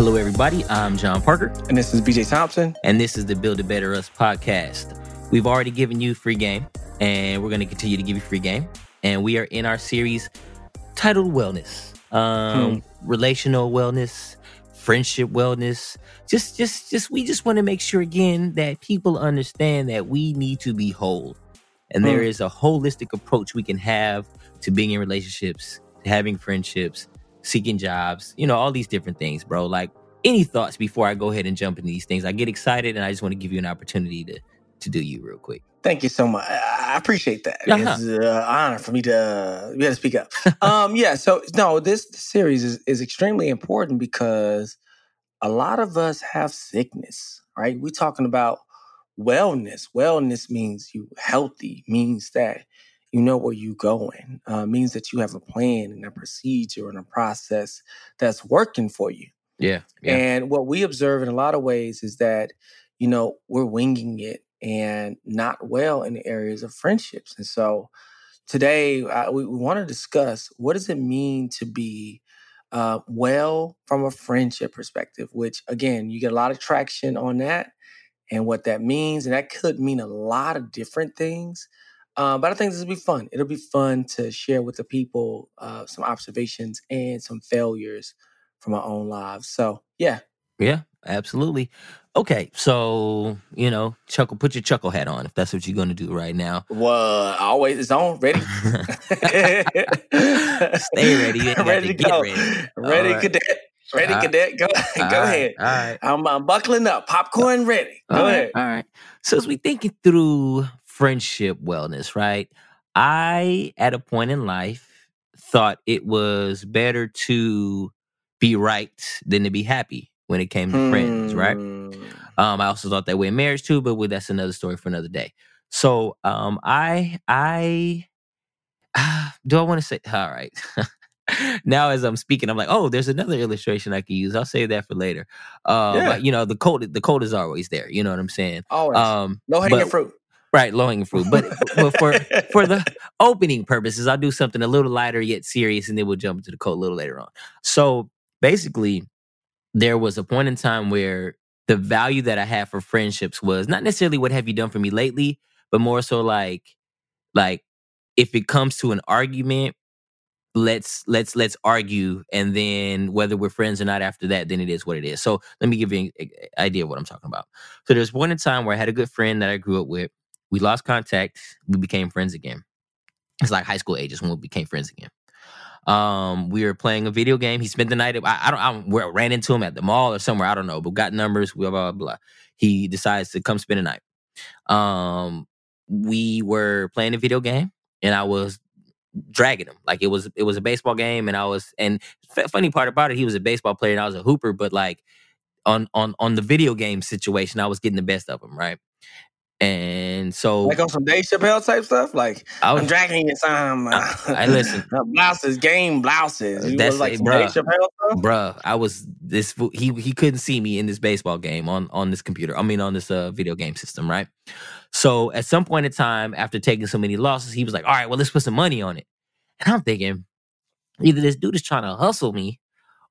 Hello, everybody. I'm John Parker. And this is BJ Thompson. And this is the Build a Better Us podcast. We've already given you free game, and we're going to continue to give you free game. And we are in our series titled Wellness, um, hmm. relational wellness, friendship wellness. Just, just, just, we just want to make sure again that people understand that we need to be whole. And hmm. there is a holistic approach we can have to being in relationships, to having friendships, seeking jobs, you know, all these different things, bro. Like, any thoughts before I go ahead and jump into these things? I get excited and I just want to give you an opportunity to to do you real quick. Thank you so much. I appreciate that. Uh-huh. It's an uh, honor for me to uh, be able to speak up. um, yeah. So no, this, this series is is extremely important because a lot of us have sickness, right? We're talking about wellness. Wellness means you healthy, means that you know where you're going, uh, means that you have a plan and a procedure and a process that's working for you. Yeah, yeah. And what we observe in a lot of ways is that, you know, we're winging it and not well in the areas of friendships. And so today uh, we, we want to discuss what does it mean to be uh, well from a friendship perspective, which again, you get a lot of traction on that and what that means. And that could mean a lot of different things. Uh, but I think this will be fun. It'll be fun to share with the people uh, some observations and some failures from our own lives. So, yeah. Yeah, absolutely. Okay, so you know, chuckle. Put your chuckle hat on if that's what you're going to do right now. Well, always it's on. Ready. Stay ready. ready to, go. Ready, ready right. cadet. Ready, uh, cadet. Go, go right, ahead. All right. I'm, I'm, buckling up. Popcorn ready. Go all ahead. Right, all right. So as we thinking through friendship wellness, right? I, at a point in life, thought it was better to be right than to be happy when it came to mm. friends, right? Hmm. Um, I also thought that way in marriage too, but well, that's another story for another day. So, um, I, I, uh, do I want to say, all right. now as I'm speaking, I'm like, oh, there's another illustration I can use. I'll save that for later. Uh, yeah. but you know, the code, the code is always there. You know what I'm saying? Always. Um, low hanging fruit. Right, low hanging fruit. But, but for for the opening purposes, I'll do something a little lighter yet serious, and then we'll jump into the code a little later on. So basically, there was a point in time where the value that I had for friendships was not necessarily what have you done for me lately, but more so like like if it comes to an argument, let's let's let's argue and then whether we're friends or not after that then it is what it is so let me give you an idea of what i'm talking about so there's one in time where i had a good friend that i grew up with we lost contact we became friends again it's like high school ages when we became friends again um, we were playing a video game. He spent the night. I, I don't. I ran into him at the mall or somewhere. I don't know, but got numbers. Blah blah blah. He decides to come spend the night. Um, we were playing a video game, and I was dragging him like it was it was a baseball game, and I was. And f- funny part about it, he was a baseball player, and I was a hooper. But like on on on the video game situation, I was getting the best of him, right? And so, like on some Dave Chappelle type stuff, like I was, I'm dragging your time. Uh, I listen, blouses, game blouses. You that's was like some bruh, Dave Chappelle stuff, bruh. I was this. He he couldn't see me in this baseball game on on this computer. I mean, on this uh, video game system, right? So at some point in time, after taking so many losses, he was like, "All right, well, let's put some money on it." And I'm thinking, either this dude is trying to hustle me,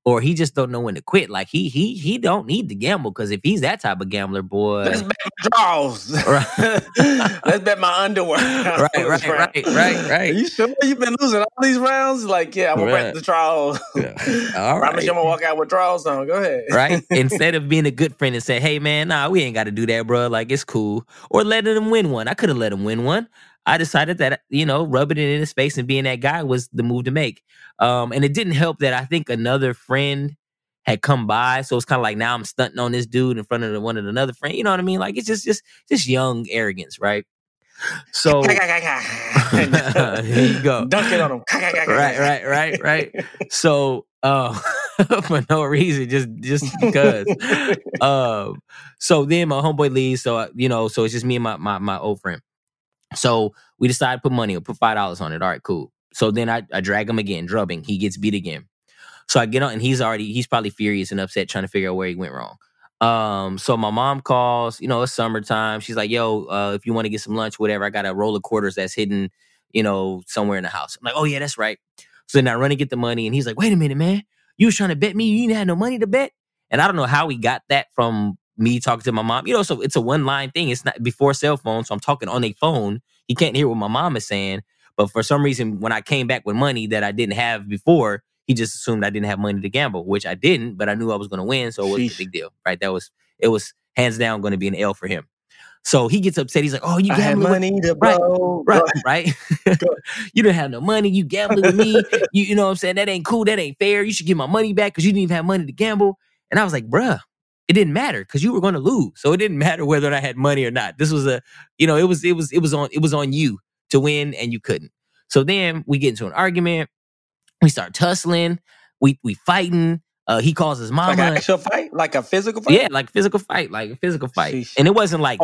or he just don't know when to quit. Like he he he don't need to gamble because if he's that type of gambler, boy, let's bet my drawers. Right. let's bet my underwear. right, right, right, right, right. you sure you've been losing all these rounds? Like, yeah, I'm gonna Right. bet the drawers. Yeah. All you I'm gonna walk out with drawers on. Go ahead. right? Instead of being a good friend and say, "Hey, man, nah, we ain't got to do that, bro. Like it's cool," or letting him win one. I could have let him win one. I decided that you know, rubbing it in his face and being that guy was the move to make. Um, and it didn't help that I think another friend had come by, so it's kind of like now I'm stunting on this dude in front of the, one of another friend. You know what I mean? Like it's just just just young arrogance, right? So here you go. Dunk it on him. right, right, right, right. So, uh, for no reason, just just because. Um, so then my homeboy leaves. So uh, you know, so it's just me and my my my old friend. So we decide to put money, or put five dollars on it. All right, cool. So then I, I drag him again, drubbing. He gets beat again. So I get on, and he's already he's probably furious and upset, trying to figure out where he went wrong. Um, so my mom calls. You know, it's summertime. She's like, "Yo, uh, if you want to get some lunch, whatever, I got a roll of quarters that's hidden, you know, somewhere in the house." I'm like, "Oh yeah, that's right." So then I run and get the money, and he's like, "Wait a minute, man, you was trying to bet me? You didn't have no money to bet?" And I don't know how he got that from me talking to my mom. You know, so it's a one line thing. It's not before cell phone, so I'm talking on a phone. He can't hear what my mom is saying. But for some reason, when I came back with money that I didn't have before, he just assumed I didn't have money to gamble, which I didn't. But I knew I was going to win, so it wasn't a big deal, right? That was it was hands down going to be an L for him. So he gets upset. He's like, "Oh, you gambling with money to Right, blow. right, right. you didn't have no money. You gambling with me. You, you know what I'm saying? That ain't cool. That ain't fair. You should give my money back because you didn't even have money to gamble. And I was like, bruh, it didn't matter because you were going to lose. So it didn't matter whether I had money or not. This was a, you know, it was, it was, it was on, it was on you to win and you couldn't. So then we get into an argument. We start tussling. We we fighting. Uh, he calls his mama. Like an actual fight, like a physical fight. yeah, like physical fight, like a physical fight. Sheesh. And it wasn't like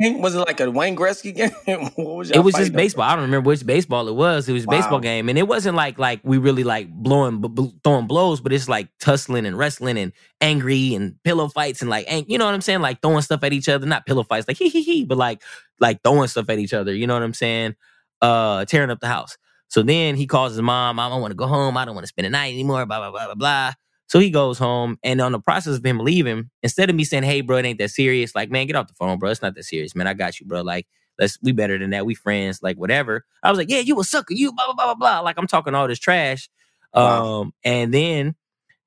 game? Was it like a Wayne Gretzky game? what was it was just baseball. I don't remember which baseball it was. It was a baseball game, and it wasn't like like we really like blowing, b- b- throwing blows, but it's like tussling and wrestling and angry and pillow fights and like, ang- you know what I'm saying? Like throwing stuff at each other, not pillow fights, like hee hee hee, but like like throwing stuff at each other. You know what I'm saying? Uh, tearing up the house. So then he calls his mom. Mom, I want to go home. I don't want to spend the night anymore. Blah blah blah blah blah. So he goes home, and on the process of him leaving, instead of me saying, "Hey, bro, it ain't that serious," like, man, get off the phone, bro. It's not that serious, man. I got you, bro. Like, let's we better than that. We friends, like whatever. I was like, yeah, you a sucker, you blah blah blah blah blah. Like I'm talking all this trash. Wow. Um, and then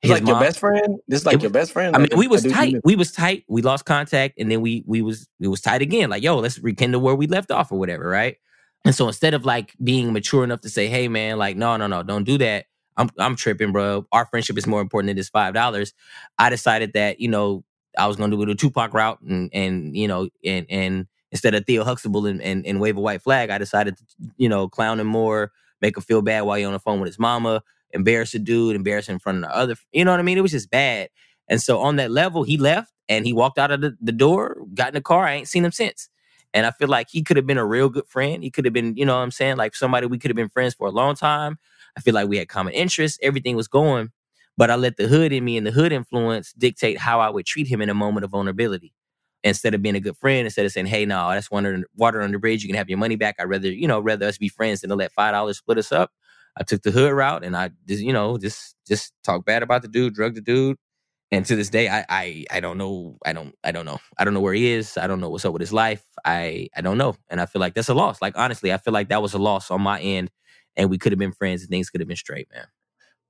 his like your best friend. This is like your best friend. I mean, Like, we was a dude you tight. We was tight. We lost contact, and then we we was we was tight again. Like, yo, let's rekindle where we left off or whatever, right? And so instead of like being mature enough to say, hey man, like, no, no, no, don't do that. I'm I'm tripping, bro. Our friendship is more important than this five dollars. I decided that, you know, I was gonna do the Tupac route and and you know, and and instead of Theo Huxtable and, and, and wave a white flag, I decided to, you know, clown him more, make him feel bad while you're on the phone with his mama, embarrass the dude, embarrass him in front of the other, you know what I mean? It was just bad. And so on that level, he left and he walked out of the, the door, got in the car. I ain't seen him since. And I feel like he could have been a real good friend. He could have been, you know what I'm saying, like somebody we could have been friends for a long time. I feel like we had common interests. Everything was going. But I let the hood in me and the hood influence dictate how I would treat him in a moment of vulnerability. Instead of being a good friend, instead of saying, hey, no, that's water, water under the bridge. You can have your money back. I'd rather, you know, rather us be friends than to let $5 split us up. I took the hood route and I just, you know, just just talk bad about the dude, drug the dude. And to this day, I I I don't know. I don't I don't know. I don't know where he is. I don't know what's up with his life. I I don't know. And I feel like that's a loss. Like honestly, I feel like that was a loss on my end. And we could have been friends and things could have been straight, man.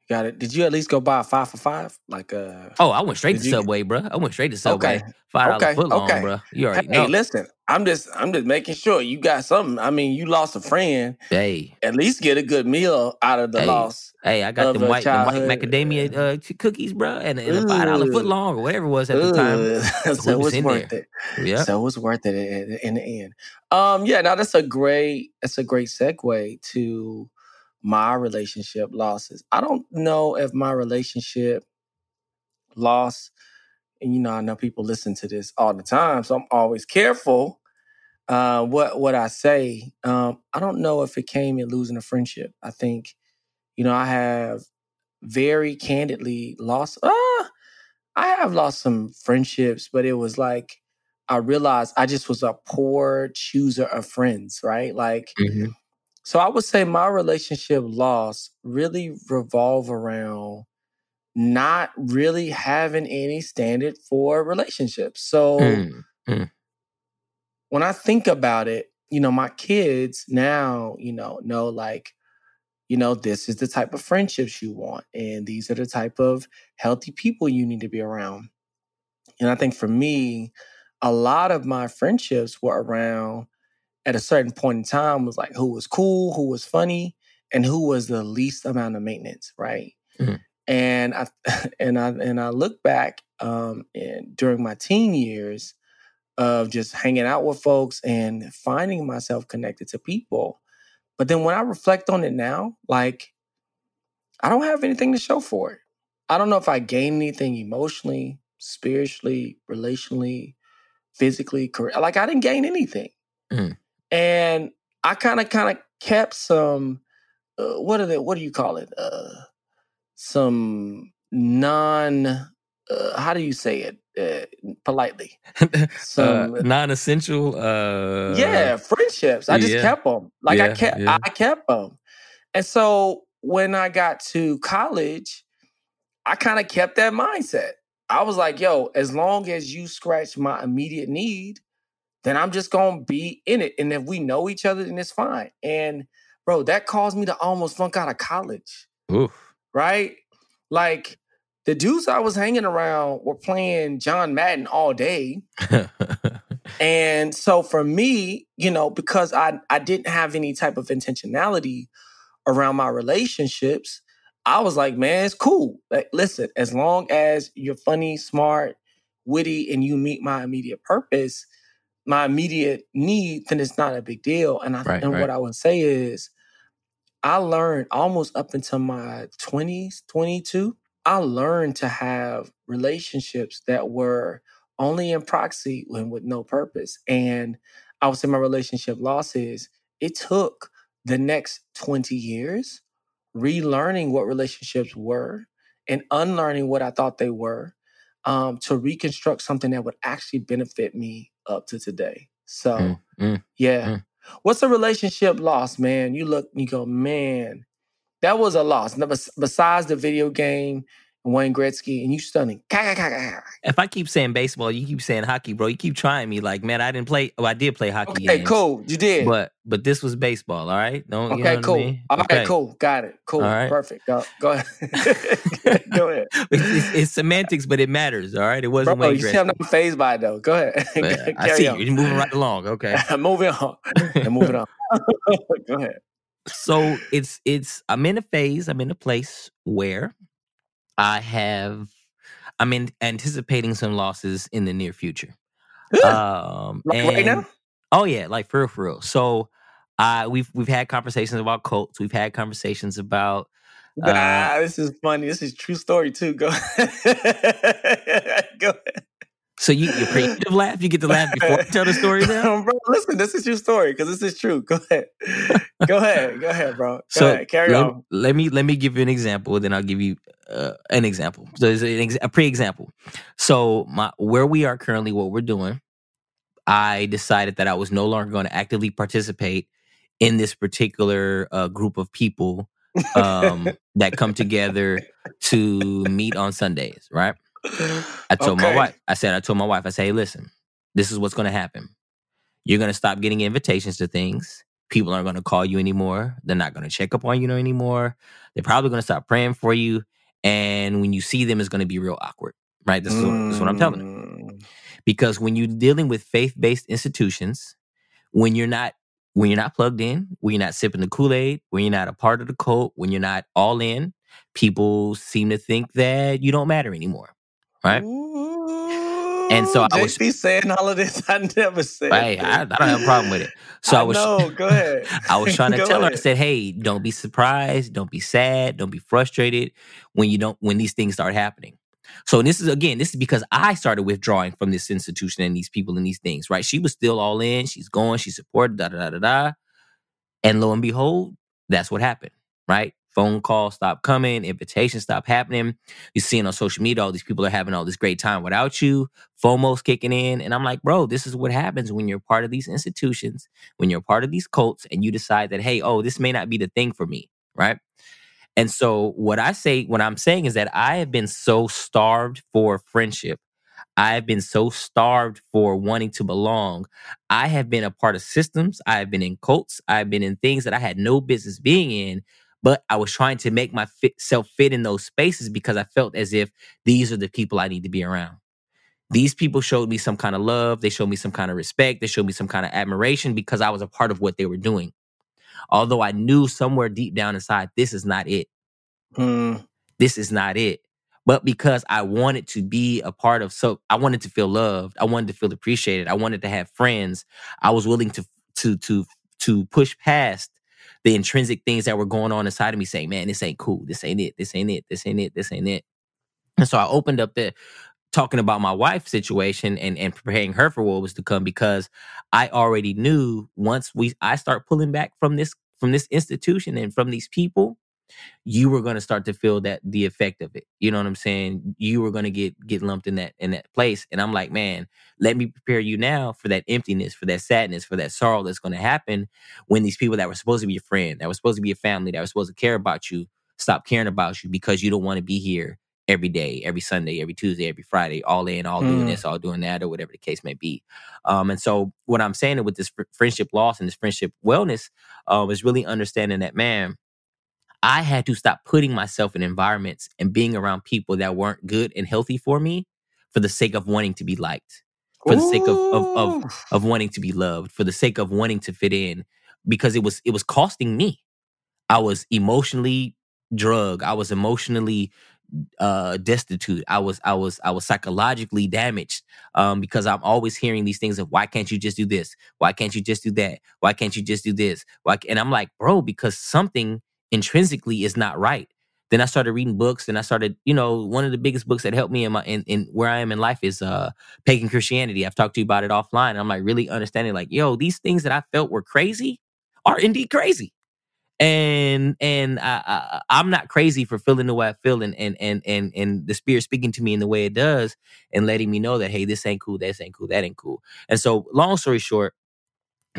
Got it. Did you at least go buy a five for five? Like uh Oh, I went straight to you- Subway, bro. I went straight to Subway. Okay. Five dollar Okay, foot long, okay. bro. You already Hey, know. listen, I'm just I'm just making sure you got something. I mean, you lost a friend. Hey, At least get a good meal out of the Hey, loss. hey, I got Of them white, them white macadamia uh, cookies, bro, and, and a five dollar foot long or whatever it was at the time. So it was worth there. it. Yeah. So it's worth it in, in the end. Um, yeah, now that's a great that's a great segue to my relationship losses. I don't know if my relationship loss, and you know, I know people listen to this all the time, so I'm always careful uh what what I say. Um, I don't know if it came in losing a friendship. I think, you know, I have very candidly lost ah, I have lost some friendships, but it was like I realized I just was a poor chooser of friends, right? Like, Mhm. So I would say my relationship loss really revolve around not really having any standard for relationships. So Mm, mm. when I think about it, you know, my kids now, you know, know like, you know, this is the type of friendships you want, and these are the type of healthy people you need to be around. And I think for me, a lot of my friendships were around at a certain point in time was like who was cool, who was funny, and who was the least amount of maintenance, right? Mhm. And I and I and I look back um and during my teen years of just hanging out with folks and finding myself connected to people. But then when I reflect on it now, like I don't have anything to show for it. I don't know if I gained anything emotionally, spiritually, relationally, physically, career. Like I didn't gain anything. Mm. And I kind of kind of kept some uh, what are they what do you call it? Uh some non uh, how do you say it uh, politely? uh, Some non-essential. Uh, yeah, friendships. I just yeah. kept them. Like I kept, yeah. I kept them. And so when I got to college, I kind of kept that mindset. I was like, yo, as long as you scratch my immediate need, then I'm just gonna be in it. And if we know each other, then it's fine. And bro, that caused me to almost flunk out of college Oof. right? Like the dudes I was hanging around were playing John Madden all day. And so for me, you know, because I I didn't have any type of intentionality around my relationships, I was like, man, it's cool. Like, listen, as long as you're funny, smart, witty, and you meet my immediate purpose, my immediate need, then it's not a big deal. And I Right, and right. what I would say is I learned almost up until my 20s, 22, I learned to have relationships that were only in proxy and with no purpose. And I would say my relationship losses, it took the next 20 years relearning what relationships were and unlearning what I thought they were um, to reconstruct something that would actually benefit me up to today. So, Mm, mm, yeah. mm. What's a relationship loss, man? You look, you go, man, that was a loss. Besides the video game Wayne Gretzky, and you stunning. If I keep saying baseball, you keep saying hockey, bro. You keep trying me. Like, man, I didn't play. Oh, I did play hockey. Okay, games, cool. You did. But but this was baseball. All right. Don't. okay, you know cool. I mean? All right, Okay. cool. Got it. Cool. All right. Perfect. Go, go ahead. go ahead. It's, it's, semantics, but it matters. All right. It wasn't Bro, Wayne you see I'm not phased by it, though. Go ahead. But uh, I see on. you. You're moving right along. Okay. I'm moving on. And moving on. go ahead. so it's it's I'm in a phase, I'm in a place where I have I'm in anticipating some losses in the near future. Um Like right now? Oh yeah, like for real, for real. So uh we've we've had conversations about cults, we've had conversations about uh, ah, this is funny. This is true story too. Go go ahead. So you you creative laugh, you get to laugh before I tell the story now. bro, listen, this is your story because this is true. Go ahead. Go ahead. Go ahead, bro. Go So ahead. Carry let, on. let me let me give you an example, then I'll give you uh, an example. So it's an ex- a pre-example. So my where we are currently, what we're doing, I decided that I was no longer going to actively participate in this particular uh, group of people um, that come together to meet on Sundays. Right? I told my wife. I said I told my wife. I say, hey, listen, this is what's going to happen. You're going to stop getting invitations to things. People aren't going to call you anymore. They're not going to check up on you anymore. They're probably going to stop praying for you. And when you see them, it's going to be real awkward. Right? This is, what, this is what I'm telling them. Mm. Because when you're dealing with faith-based institutions, when you're not when you're not plugged in, when you're not sipping the Kool-Aid, when you're not a part of the cult, when you're not all in, people seem to think that you don't matter anymore. Right? And so I was- JP saying all of this. I never said. Hey, I, I don't have a problem with it. So I, was know. Go ahead. I was trying to tell her, I said, hey, don't be surprised, don't be sad, don't be frustrated when you don't when these things start happening. So this is again, this is because I started withdrawing from this institution and these people and these things, right? She was still all in, she's going, she supported, da da da da da. And lo and behold, that's what happened, right? Phone calls stop coming, invitations stop happening. You're seeing on social media all these people are having all this great time without you. FOMO's kicking in. And I'm like, bro, this is what happens when you're part of these institutions, when you're part of these cults, and you decide that, hey, oh, this may not be the thing for me, right? And so what I say, what I'm saying is that I have been so starved for friendship. I have been so starved for wanting to belong. I have been a part of systems. I have been in cults. I've been in things that I had no business being in, but I was trying to make myself fit in those spaces because I felt as if these are the people I need to be around. These people showed me some kind of love. They showed me some kind of respect. They showed me some kind of admiration because I was a part of what they were doing. Although I knew somewhere deep down inside, this is not it. Mm. This is not it. But because I wanted to be a part of, so I wanted to feel loved. I wanted to feel appreciated. I wanted to have friends. I was willing to to to to push past the intrinsic things that were going on inside of me, saying, "Man, this ain't cool. This ain't it. This ain't it. This ain't it. This ain't it." And so I opened up the talking about my wife's situation and, and preparing her for what was to come because I already knew once we I start pulling back from this from this institution and from these people, you were going to start to feel that the effect of it. You know what I'm saying? You were going to get get lumped in that in that place. And I'm like, man, let me prepare you now for that emptiness, for that sadness, for that sorrow that's going to happen when these people that were supposed to be your friend, that were supposed to be your family, that were supposed to care about you, stop caring about you because you don't want to be here every day, every Sunday, every Tuesday, every Friday, all in, all doing Mm. this, all doing that, or whatever the case may be. Um, and so, what I'm saying with this fr- friendship loss and this friendship wellness um, is really understanding that, man, I had to stop putting myself in environments and being around people that weren't good and healthy for me for the sake of wanting to be liked, for the sake of, of, of of wanting to be loved for the sake of wanting to fit in because it was it was costing me. I was emotionally drug i was emotionally uh destitute i was i was i was psychologically damaged um because i'm always hearing these things of why can't you just do this? Why can't you just do that? Why can't you just do this? Why and i'm like bro because something intrinsically is not right then i started reading books and i started you know one of the biggest books that helped me in my in, in where i am in life is uh pagan Christianity. I've talked to you about it offline. I'm like really understanding, like, yo, these things that I felt were crazy are indeed crazy. And and I, I, I'm not crazy for feeling the way I feel, and and and and and the spirit speaking to me in the way it does, and letting me know that hey, this ain't cool, this ain't cool, that ain't cool. And so, long story short,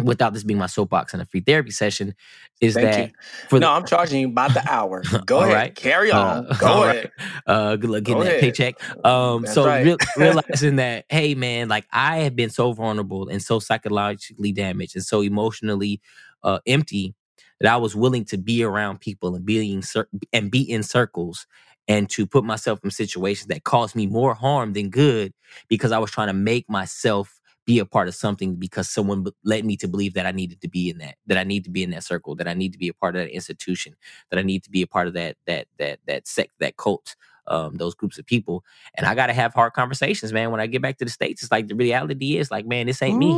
without this being my soapbox and a free therapy session, is Thank that no, the, I'm charging you by the hour. Go ahead. right. Carry on. Uh, Go ahead. right. uh, good luck getting Go that ahead. paycheck. Um, That's so right. real, realizing that, hey man, like I have been so vulnerable and so psychologically damaged and so emotionally uh, empty that I was willing to be around people and being cir- and be in circles and to put myself in situations that caused me more harm than good because I was trying to make myself be a part of something because someone b- led me to believe that I needed to be in that, that I need to be in that circle, that I need to be a part of that institution, that I need to be a part of that that that that sect, that cult, um, those groups of people. And I got to have hard conversations, man. When I get back to the states, it's like the reality is like, man, this ain't me.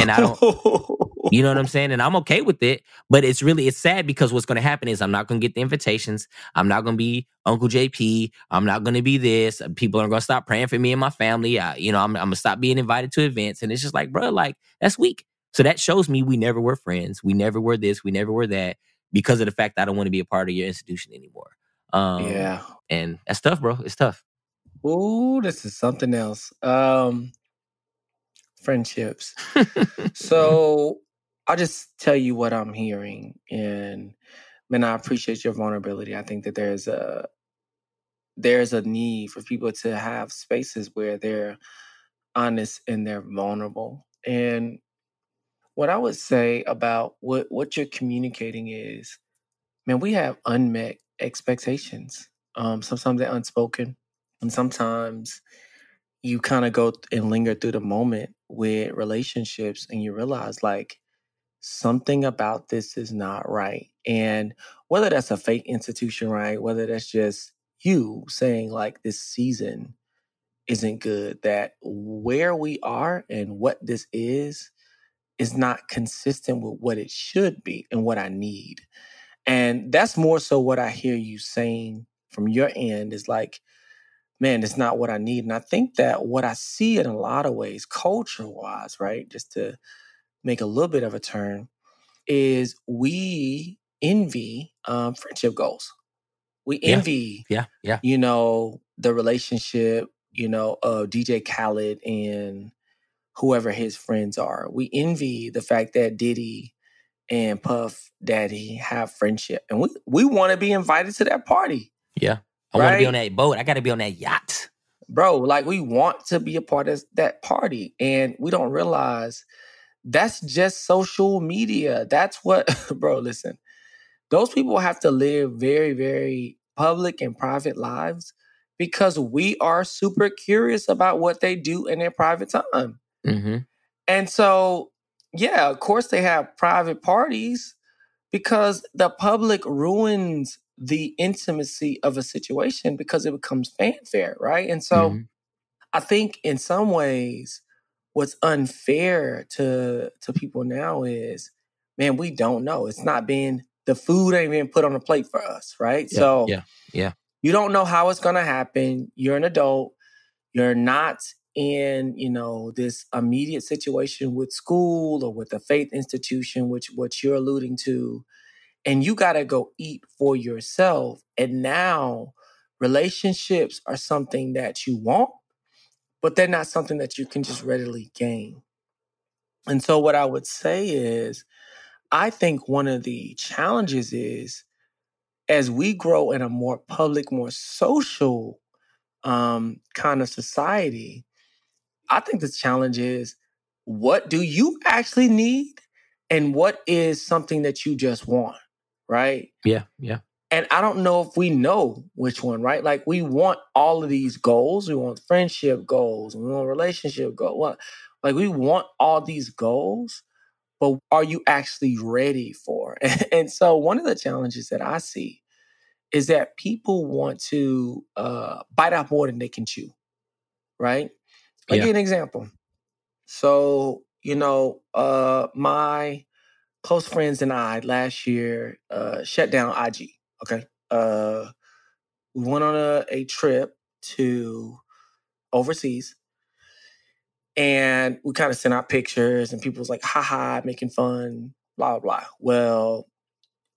And I don't- You know what I'm saying? And I'm okay with it. But it's really it's sad because what's going to happen is I'm not going to get the invitations. I'm not going to be Uncle JP. I'm not going to be this. People are going to stop praying for me and my family. I, you know, I'm, I'm going to stop being invited to events. And it's just like, bro, like that's weak. So that shows me we never were friends. We never were this. We never were that because of the fact that I don't want to be a part of your institution anymore. Um, yeah. And that's tough, bro. It's tough. Ooh, this is something else. Um, friendships. So I'll just tell you what I'm hearing, and man, I appreciate your vulnerability. I think that there's a there's a need for people to have spaces where they're honest and they're vulnerable. And what I would say about what what you're communicating is, man, we have unmet expectations. Um, sometimes they're unspoken, and sometimes you kind of go and linger through the moment with relationships, and you realize like something about this is not right. And whether that's a fake institution, right? Whether that's just you saying like this season isn't good, that where we are and what this is is not consistent with what it should be and what I need. And that's more so what I hear you saying from your end is like, man, it's not what I need. And I think that what I see in a lot of ways, culture wise, right? Just to make a little bit of a turn, is we envy um, friendship goals. We envy, Yeah. Yeah. you know, the relationship, you know, of DJ Khaled and whoever his friends are. We envy the fact that Diddy and Puff Daddy have friendship, and we we want to be invited to that party. Yeah, I want to be on that boat. I got to be on that yacht. bro like we want to be a part of that party and we don't realize that's just social media. That's what bro listen those people have to live very very public and private lives because we are super curious about what they do in their private time. Hmm and so yeah of course they have private parties because the public ruins the intimacy of a situation because it becomes fanfare right? And so Mhm. I think in some ways, what's unfair to to people now is, man, we don't know. It's not being the food ain't being put on the plate for us, right? Yeah, so yeah, yeah. you don't know how it's gonna happen. You're an adult. You're not in, you know, this immediate situation with school or with a faith institution, which what you're alluding to, and you gotta go eat for yourself. And now relationships are something that you want but they're not something that you can just readily gain. And so, what I would say is, I think one of the challenges is as we grow in a more public, more social um, kind of society, I think the challenge is what do you actually need and what is something that you just want, right? Yeah, yeah. And I don't know if we know which one, right? Like we want all of these goals. We want friendship goals. We want relationship goals. Like we want all these goals, but are you actually ready for? it? And so one of the challenges that I see is that people want to uh, bite off more than they can chew, right? I'll Yeah. give you an example. So you know, uh, my close friends and I last year uh, shut down IG. Okay. Uh, we went on a, a trip to overseas and we kind of sent out pictures and people was like, haha, making fun, blah, blah, blah. Well,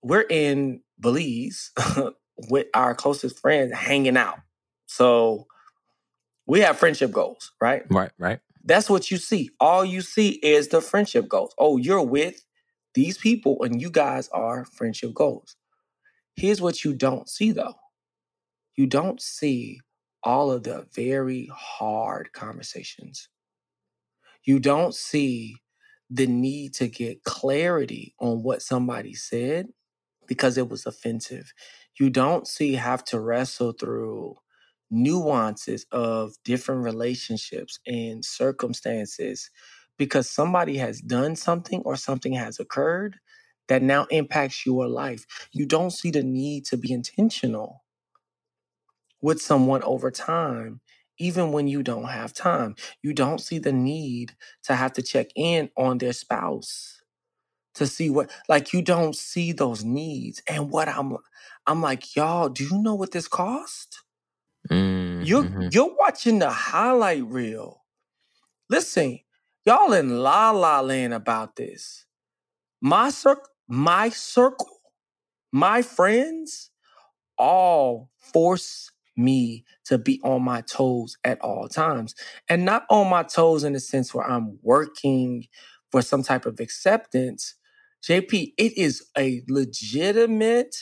we're in Belize with our closest friends hanging out. So we have friendship goals, right? Right, right. That's what you see. All you see is the friendship goals. Oh, you're with these people and you guys are friendship goals. Here's what you don't see though you don't see all of the very hard conversations. You don't see the need to get clarity on what somebody said because it was offensive. You don't see have to wrestle through nuances of different relationships and circumstances because somebody has done something or something has occurred that now impacts your life. You don't see the need to be intentional with someone over time, even when you don't have time. You don't see the need to have to check in on their spouse to see what like you don't see those needs. And what I'm I'm like, y'all, do you know what this cost? Mm, You're you're watching the highlight reel. Listen, y'all in la la land about this. My circle, my circle, my friends all force me to be on my toes at all times. And not on my toes in the sense where I'm working for some type of acceptance. JP, it is a legitimate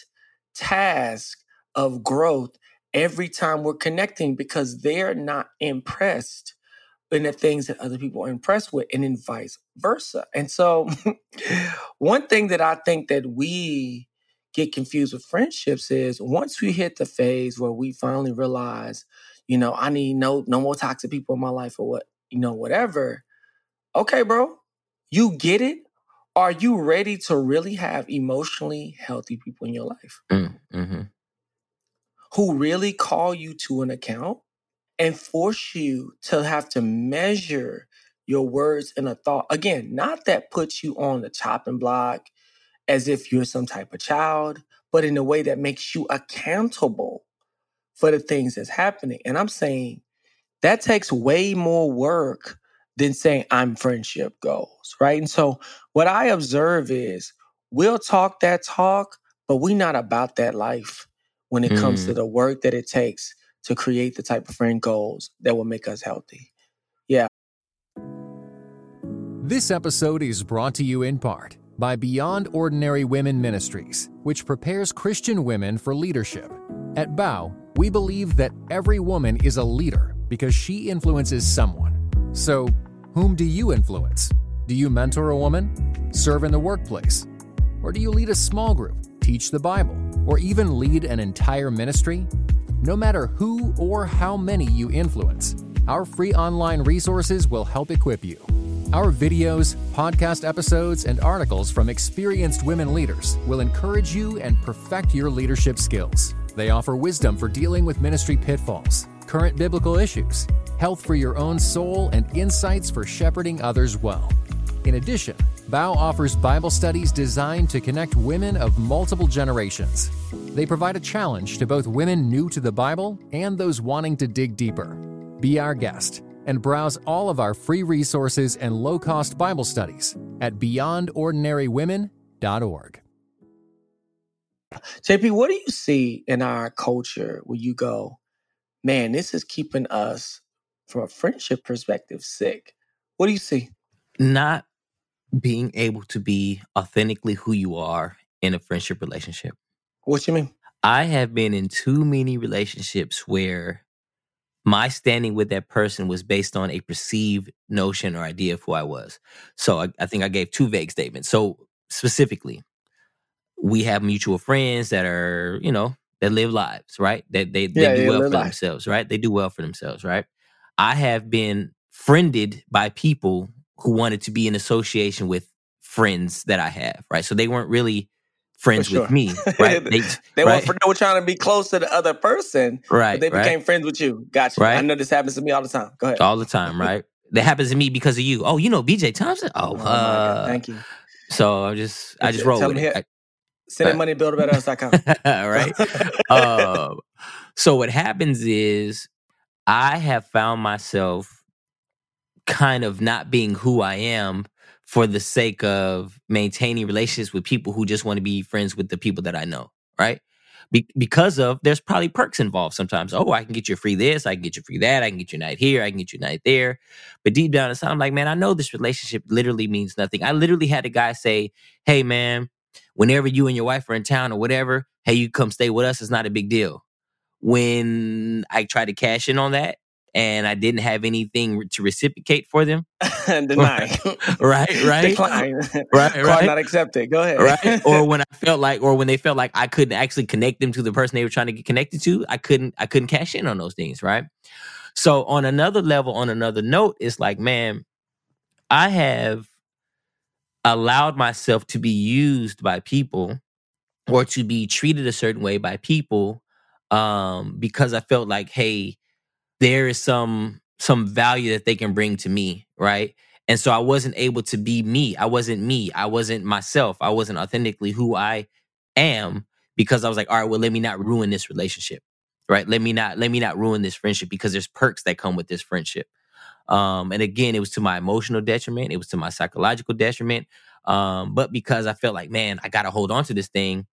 task of growth every time we're connecting because they're not impressed in the things that other people are impressed with and then vice versa. And so one thing that I think that we get confused with friendships is once we hit the phase where we finally realize, you know, I need no no more toxic people in my life or what, you know, whatever. Okay, bro, you get it. Are you ready to really have emotionally healthy people in your life Mm, mhm. who really call you to an account and force you to have to measure your words and a thought? Again, not that puts you on the chopping block as if you're some type of child, but in a way that makes you accountable for the things that's happening. And I'm saying that takes way more work than saying I'm friendship goals, right? And so what I observe is we'll talk that talk, but we're not about that life when it comes to Mm. the work that it takes to create the type of friend goals that will make us healthy. Yeah. This episode is brought to you in part by Beyond Ordinary Women Ministries, which prepares Christian women for leadership. At Bow, we believe that every woman is a leader because she influences someone. So, whom do you influence? Do you mentor a woman? Serve in the workplace? Or do you lead a small group, teach the Bible, or even lead an entire ministry? No matter who or how many you influence, our free online resources will help equip you. Our videos, podcast episodes, and articles from experienced women leaders will encourage you and perfect your leadership skills. They offer wisdom for dealing with ministry pitfalls, current biblical issues, health for your own soul, and insights for shepherding others well. In addition, Bow offers Bible studies designed to connect women of multiple generations. They provide a challenge to both women new to the Bible and those wanting to dig deeper. Be our guest and browse all of our free resources and low cost Bible studies at beyondordinarywomen.org. JP, what do you see in our culture where you go, man, this is keeping us from a friendship perspective sick? What do you see? Not being able to be authentically who you are in a friendship relationship. What you mean? I have been in too many relationships where my standing with that person was based on a perceived notion or idea of who I was. So I, I, think I gave two vague statements. So specifically, we have mutual friends that are, you know, that live lives, right? That they, they, yeah, do well for life. themselves, right? They do well for themselves, right? I have been friended by people who wanted to be in association with friends that I have, right? So they weren't really friends sure. with me, right? They, they, right? Were, they, were, trying to be close to the other person, right? they became right. friends with you. Gotcha. Right? I know this happens to me all the time. Go ahead. All the time, right? that happens to me because of you. Oh, you know BJ Thompson? Oh, oh uh, thank you. So I just, I just roll with it. I, Send that money to buildabetterus.com. right. uh, so what happens is I have found myself kind of not being who I am for the sake of maintaining relationships with people who just want to be friends with the people that I know, right? Be- because of there's probably perks involved sometimes. Oh, I can get you free this, I can get you free that, I can get you a night here, I can get you a night there. But deep down inside, I'm like, man, I know this relationship literally means nothing. I literally had a guy say, Hey man, whenever you and your wife are in town or whatever, hey, you come stay with us, it's not a big deal. When I try to cash in on that, and I didn't have anything to reciprocate for them. Deny. right, right. Decline. Right, right. not accepted. Go ahead. right. Or when I felt like, or when they felt like I couldn't actually connect them to the person they were trying to get connected to, I couldn't, I couldn't cash in on those things. Right. So on another level, on another note, it's like, man, I have allowed myself to be used by people or to be treated a certain way by people um, because I felt like, hey, there is some some value that they can bring to me, right? And so I wasn't able to be me. I wasn't me. I wasn't myself. I wasn't authentically who I am because I was like, all right, well, let me not ruin this relationship. Right? Let me not let me not ruin this friendship because there's perks that come with this friendship. Um, and again, it was to my emotional detriment, it was to my psychological detriment. Um, but because I felt like, man, I gotta hold on to this thing,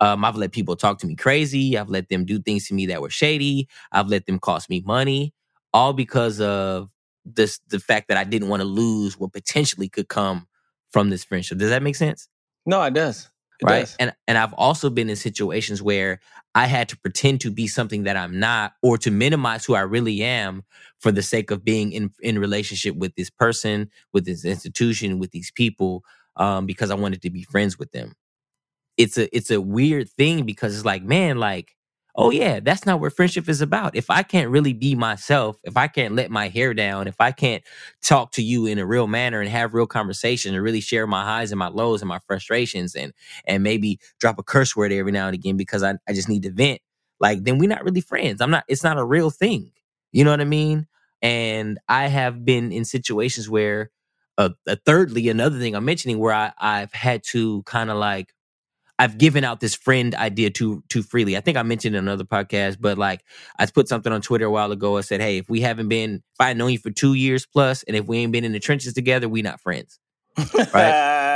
um, I've let people talk to me crazy. I've let them do things to me that were shady. I've let them cost me money, all because of this the fact that I didn't want to lose what potentially could come from this friendship. Does that make sense? No, it does. It right. Does. And and I've also been in situations where I had to pretend to be something that I'm not or to minimize who I really am for the sake of being in in relationship with this person, with this institution, with these people, um, because I wanted to be friends with them it's a it's a weird thing because it's like, man, like, oh yeah, that's not what friendship is about. If I can't really be myself, if I can't let my hair down, if I can't talk to you in a real manner and have real conversation and really share my highs and my lows and my frustrations and and maybe drop a curse word every now and again because I, I just need to vent, like then we're not really friends. I'm not, it's not a real thing. You know what I mean? And I have been in situations where uh, uh thirdly, another thing I'm mentioning where I, I've had to kind of like I've given out this friend idea too too freely. I think I mentioned in another podcast, but like I put something on Twitter a while ago. I said, "Hey, if we haven't been, if I known you for two years plus, and if we ain't been in the trenches together, we not friends." Right?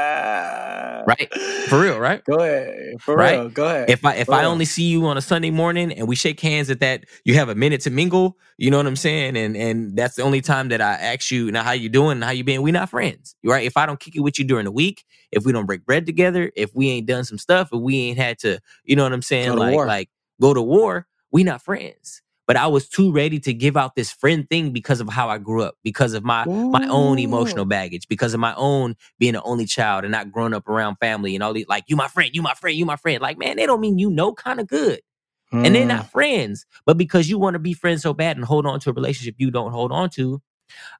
Right? For real, right? Go ahead. For Right? real. Go ahead. If I if Go I ahead. only see you on a Sunday morning and we shake hands at that, you have a minute to mingle. You know what I'm saying? And and that's the only time that I ask you, now how you doing? How you been? We not friends, right? If I don't kick it with you during the week, if we don't break bread together, if we ain't done some stuff, if we ain't had to, you know what I'm saying? Like war. like go to war, we not friends. But I was too ready to give out this friend thing because of how I grew up, because of my my own emotional baggage, because of my own being an only child and not growing up around family and all these like you my friend, you my friend, you my friend. Like, man, they don't mean you know kind of good. And they're Mm. not friends. But because you want to be friends so bad and hold on to a relationship you don't hold on to,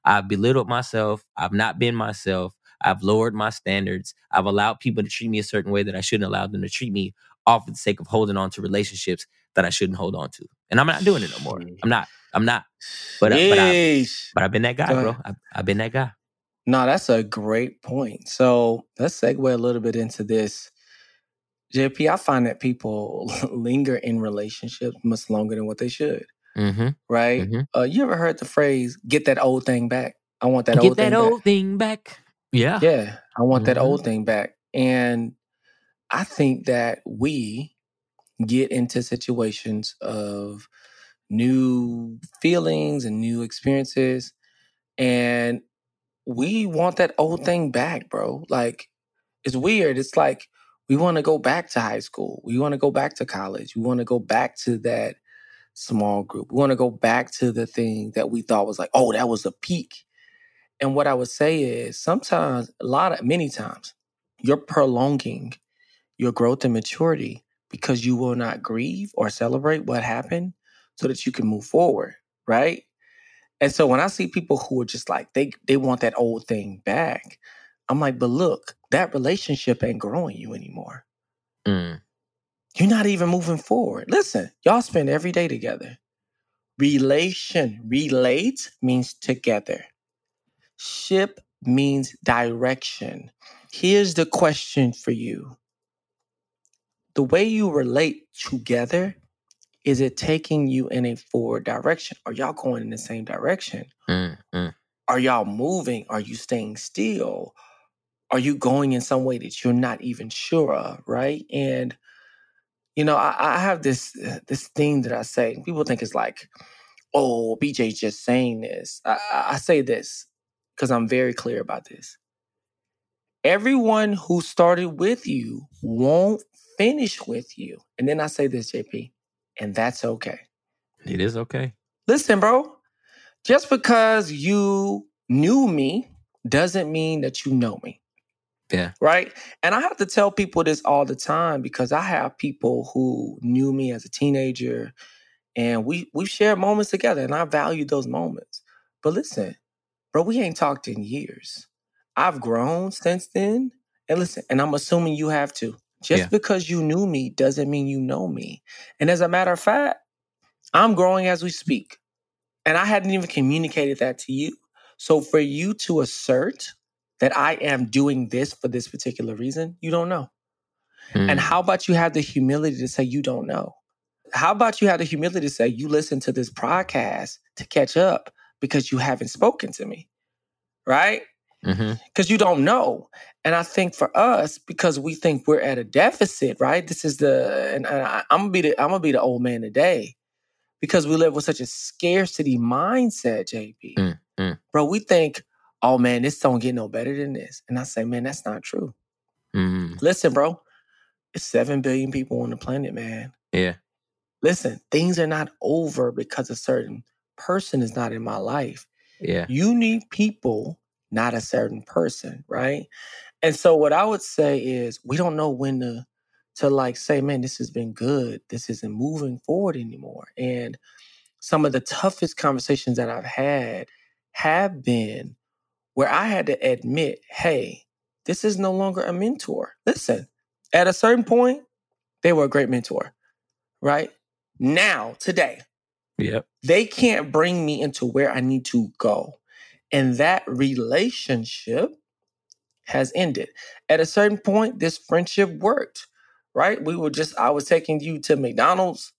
I've belittled myself. I've not been myself. I've lowered my standards. I've allowed people to treat me a certain way that I shouldn't allow them to treat me all for the sake of holding on to relationships that I shouldn't hold on to. And I'm not doing it no more. I'm not. I'm not. But, I, but, I, but I've been that guy, bro. I've, I've been that guy. No, that's a great point. So let's segue a little bit into this. JP, I find that people linger in relationships much longer than what they should, Mm-hmm. right? Mhm. Uh, you ever heard the phrase "get that old thing back"? I want that old thing back. Get old that thing old back. thing back. Yeah. Yeah, I want that Mhm. old thing back. And I think that we get into situations of new feelings and new experiences, and we want that old thing back, bro. Like, it's weird. It's like we want to go back to high school. We want to go back to college. We want to go back to that small group. We want to go back to the thing that we thought was like, oh, that was a peak. And what I would say is sometimes, a lot of, many times, you're prolonging your growth and maturity because you will not grieve or celebrate what happened so that you can move forward, right? And so when I see people who are just like they they want that old thing back, I'm like, but look, that relationship ain't growing you anymore. Mm. You're not even moving forward. Listen, y'all spend every day together. Relation, relate means together. Ship means direction. Here's the question for you. The way you relate together, is it taking you in a forward direction? Are y'all going in the same direction? Mm. Mm. Are y'all moving? Are you staying still? Are you going in some way that you're not even sure of, right? And you know, I, I have this uh, this thing that I say. People think it's like, oh, BJ's just saying this. I, I I say this because I'm very clear about this. Everyone who started with you won't finish with you. And then I say this, JP, and that's okay. It is okay. Listen, bro, just because you knew me doesn't mean that you know me. Yeah. Right. And I have to tell people this all the time because I have people who knew me as a teenager and we we shared moments together and I value those moments. But listen, bro, we ain't talked in years. I've grown since then. And listen, and I'm assuming you have too. Just Yeah. because you knew me doesn't mean you know me. And as a matter of fact, I'm growing as we speak. And I hadn't even communicated that to you. So for you to assert that I am doing this for this particular reason, you don't know. Mm. And how about you have the humility to say you don't know? How about you have the humility to say you listen to this podcast to catch up because you haven't spoken to me? Right? Because you don't know. And I think for us, because we think we're at a deficit, right? This is the and, and I, I'm gonna be the I'm gonna be the old man today because we live with such a scarcity mindset, JP. Mm, mm. Bro, we think, oh man, this don't get no better than this, and I say, man, that's not true. Mm. Listen, bro, it's seven billion people on the planet, man. Yeah. Listen, things are not over because a certain person is not in my life. Yeah. You need people, not a certain person, right? And so what I would say is we don't know when to to like say, man, this has been good. This isn't moving forward anymore. And some of the toughest conversations that I've had have been where I had to admit, hey, this is no longer a mentor. Listen, at a certain point, they were a great mentor, right? Now, today, Yep. they can't bring me into where I need to go. And that relationship has ended. At a certain point, this friendship worked, right? We were just, I was taking you to McDonald's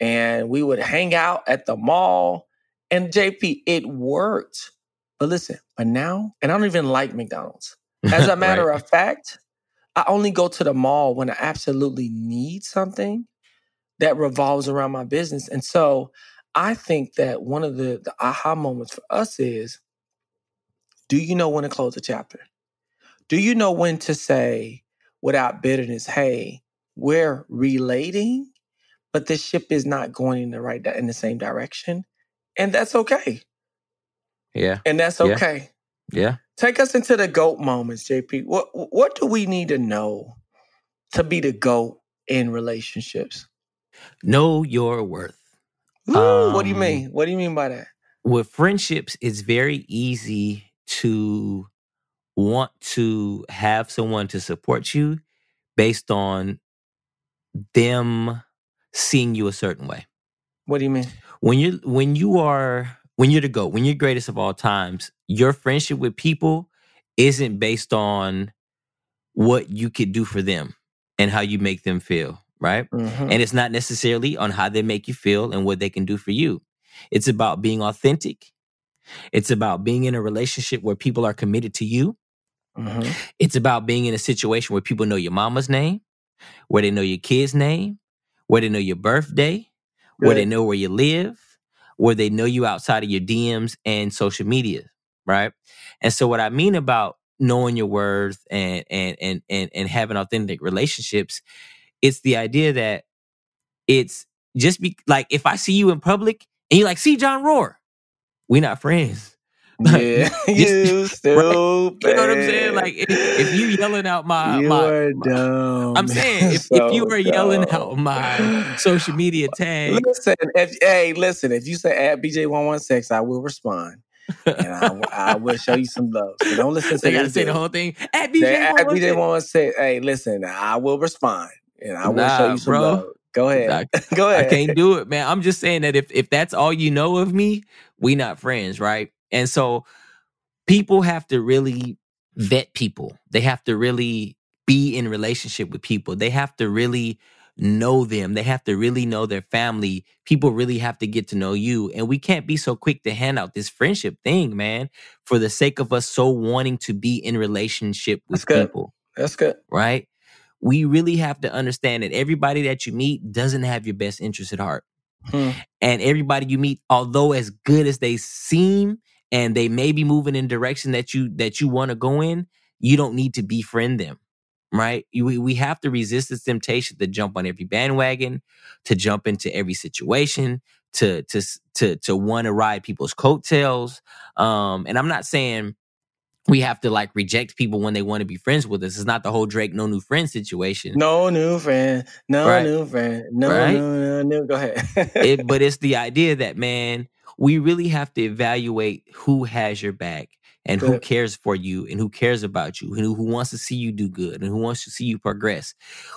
and we would hang out at the mall. And JP, it worked. But listen, but now, and I don't even like McDonald's. As a matter right. of fact, I only go to the mall when I absolutely need something that revolves around my business. And so I think that one of the, the aha moments for us is do you know when to close a chapter? Do you know when to say without bitterness, hey, we're relating, but the ship is not going in the right di- in the same direction? And that's okay. Yeah. And that's Yeah. okay. Yeah. Take us into the GOAT moments, JP. What what do we need to know to be the GOAT in relationships? Know your worth. Ooh, what do you Um, mean? What do you mean by that? With friendships, it's very easy to want to have someone to support you based on them seeing you a certain way. What do you mean? When you when you are when you're the GOAT, when you're greatest of all times, your friendship with people isn't based on what you could do for them and how you make them feel, right? Mhm. And it's not necessarily on how they make you feel and what they can do for you. It's about being authentic. It's about being in a relationship where people are committed to you. Mhm. It's about being in a situation where people know your mama's name, where they know your kid's name, where they know your birthday, where they know where you live, where they know you outside of your DMs and social media, right? And so what I mean about knowing your worth and and and and, and having authentic relationships, it's the idea that it's just be like if I see you in public and you like see John Roar, we not friends. Yeah, Just- you stupid. You know what I'm saying? Like if, if you yelling out my you my, are my- dumb. I'm saying if, if you are were yelling out my social media tag, Listen, if hey, listen, if you say at BJ116, I will respond. And I, will- I will show you some love. So don't listen to they gotta say the whole thing at They BJ. at BJ116, hey, listen, I will respond. And I will show you some bro. love. Go ahead. Go ahead. I can't do it, man. I'm just saying that if if that's all you know of me, we not friends, right? And so people have to really vet people. They have to really be in relationship with people. They have to really know them. They have to really know their family. People really have to get to know you. And we can't be so quick to hand out this friendship thing, man, for the sake of us so wanting to be in relationship with That's good. people That's good. right? We really have to understand that everybody that you meet doesn't have your best interest at heart. Hmm. And everybody you meet, although as good as they seem and they may be moving in direction that you that you want to go in, you don't need to befriend them. Right? We, we have to resist this temptation to jump on every bandwagon, to jump into every situation, to to to to want to ride people's coattails. Um, and I'm not saying we have to like reject people when they want to be friends with us. It's not the whole Drake no new friend situation. No new friend. No Right. new friend. No, Right. no, no, no. Go ahead. It, but it's the idea that man, we really have to evaluate who has your back and who cares for you and who cares about you and who, who wants to see you do good and who wants to see you progress.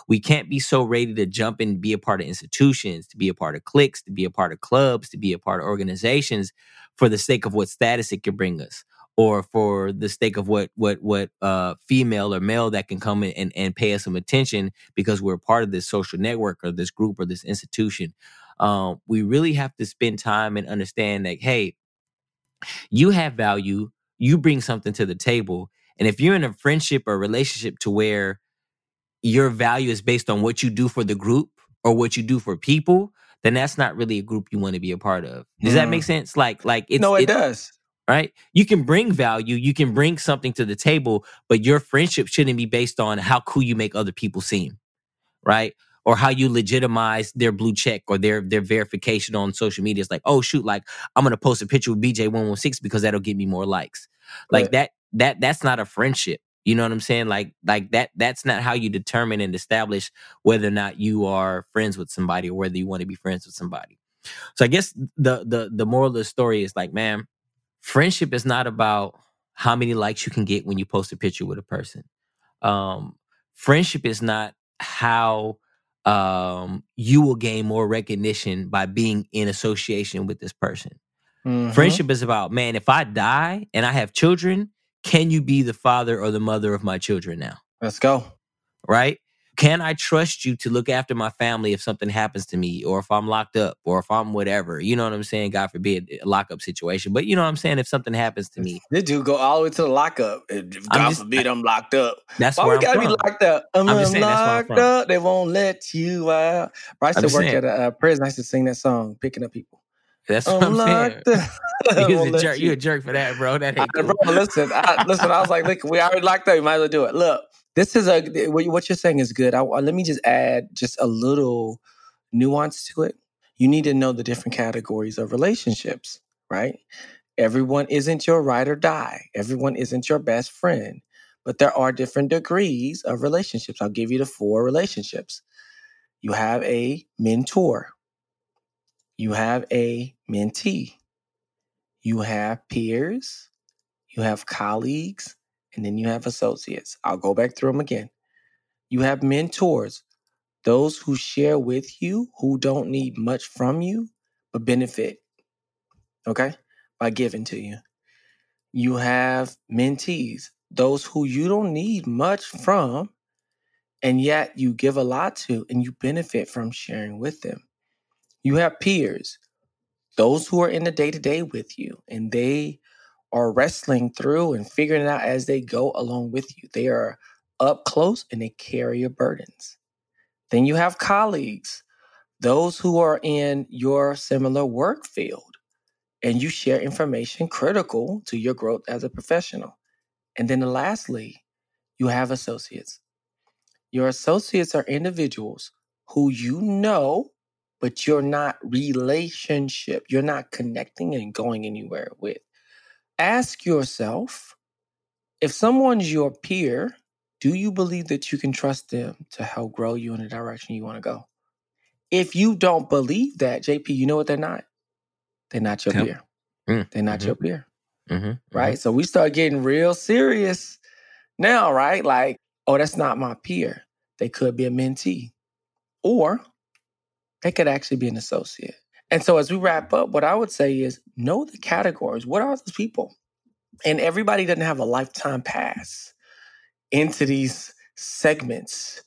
We can't be so ready to jump and be a part of institutions, to be a part of cliques, to be a part of clubs, to be a part of organizations for the sake of what status it can bring us or for the sake of what what what uh female or male that can come in and, and pay us some attention because we're part of this social network or this group or this institution um, we really have to spend time and understand that hey you have value you bring something to the table and if you're in a friendship or relationship to where your value is based on what you do for the group or what you do for people then that's not really a group you want to be a part of. Does that make sense? Like like it's no, it, it- does. Right? You can bring value, you can bring something to the table, but your friendship shouldn't be based on how cool you make other people seem, right? Or how you legitimize their blue check or their their verification on social media. It's like, oh shoot, like I'm gonna post a picture with BJ116 because that'll get me more likes. Like Right. that that that's not a friendship. You know what I'm saying? Like like that that's not how you determine and establish whether or not you are friends with somebody or whether you want to be friends with somebody. So I guess the the the moral of the story is like, man, friendship is not about how many likes you can get when you post a picture with a person. Um, friendship is not how um, you will gain more recognition by being in association with this person. Mhm. Friendship is about, man, if I die and I have children, can you be the father or the mother of my children now? Let's go. Right? Can I trust you to look after my family if something happens to me or if I'm locked up or if I'm whatever? You know what I'm saying? God forbid a lockup situation. But you know what I'm saying? If something happens to me. This dude go all the way to the lockup. If God just, forbid I'm locked up. That's why we I'm gotta from. be locked up. I'm, I'm, saying, locked up. They won't let you out. I used to work saying. at a, a prison. I used to sing that song, picking up people. That's what I'm, I'm saying. You're a jerk. You. you a jerk for that, bro. That ain't cool. Bro, listen, I, listen. I was like, look, we already locked up. You might as well do it. Look, this is a what you're saying is good. I, let me just add just a little nuance to it. You need to know the different categories of relationships, right? Everyone isn't your ride or die. Everyone isn't your best friend, but there are different degrees of relationships. I'll give you the four relationships. You have a mentor. You have a mentee. You have peers. You have colleagues and then you have associates. I'll go back through them again. You have mentors, those who share with you, who don't need much from you, but benefit, okay, by giving to you. You have mentees, those who you don't need much from, and yet you give a lot to and you benefit from sharing with them. You have peers, those who are in the day to day with you, and they are wrestling through and figuring it out as they go along with you. They are up close and they carry your burdens. Then you have colleagues, those who are in your similar work field, and you share information critical to your growth as a professional. And then lastly, you have associates. Your associates are individuals who you know, but you're not relationship, you're not connecting and going anywhere with ask yourself if someone's your peer, do you believe that you can trust them to help grow you in the direction you want to go? If you don't believe that, JP, you know what they're not? They're not your peer. Mm. They're not mm-hmm. your peer. Mm-hmm. Right. Mm-hmm. So we start getting real serious now, right? Like, oh, that's not my peer. They could be a mentee, or they could actually be an associate. And so as we wrap up, what I would say is know the categories. What are those people? And everybody doesn't have a lifetime pass into these segments.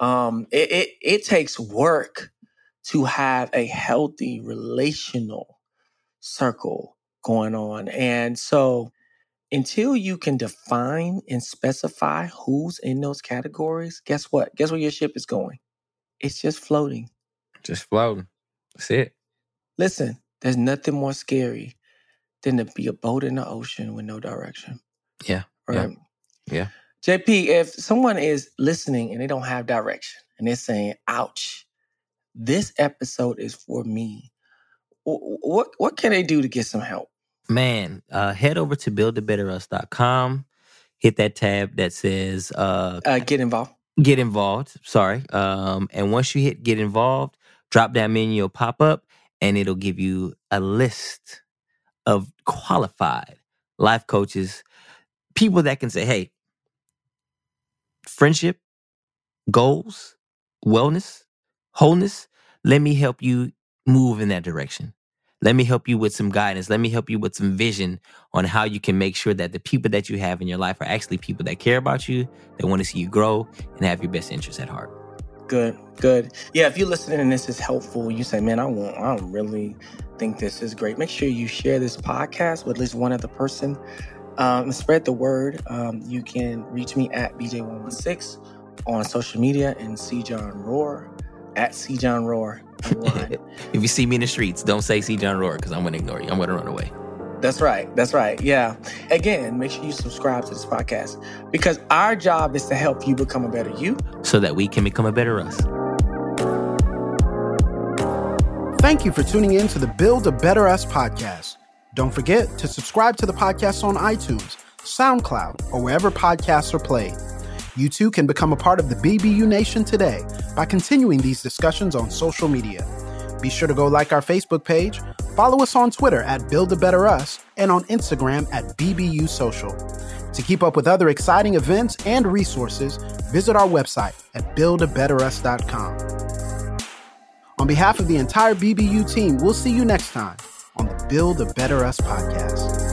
Um, it, it, it takes work to have a healthy relational circle going on. And so until you can define and specify who's in those categories, guess what? Guess where your ship is going? It's just floating. Just floating. That's it. Listen, there's nothing more scary than to be a boat in the ocean with no direction. Yeah. Right. Yeah. yeah. JP, if someone is listening and they don't have direction and they're saying, ouch, this episode is for me, what what can they do to get some help? Man, uh, head over to buildabetterus.com, hit that tab that says uh, uh, get involved. Get involved. Sorry. Um, and once you hit get involved, drop down menu will pop up and it'll give you a list of qualified life coaches, people that can say, hey, friendship, goals, wellness, wholeness, let me help you move in that direction. Let me help you with some guidance. Let me help you with some vision on how you can make sure that the people that you have in your life are actually people that care about you, that want to see you grow, and have your best interests at heart. Good, good. Yeah, if you're listening and this is helpful, you say, man, I want, I really think this is great. Make sure you share this podcast with at least one other person. Um, spread the word. Um, you can reach me at BJ116 on social media and see John Roar at C John Roar. if you see me in the streets, don't say C John Roar because I'm to ignore you. I'm to run away. That's right. That's right. Yeah. Again, make sure you subscribe to this podcast because our job is to help you become a better you so that we can become a better us. Thank you for tuning in to the Build a Better Us podcast. Don't forget to subscribe to the podcast on iTunes, SoundCloud, or wherever podcasts are played. You too can become a part of the BBU Nation today by continuing these discussions on social media. Be sure to go like our Facebook page, Follow us on Twitter at Build a Better Us and on Instagram at BBU Social. To keep up with other exciting events and resources, visit our website at buildabetterus.com. On behalf of the entire BBU team, we'll see you next time on the Build a Better Us podcast.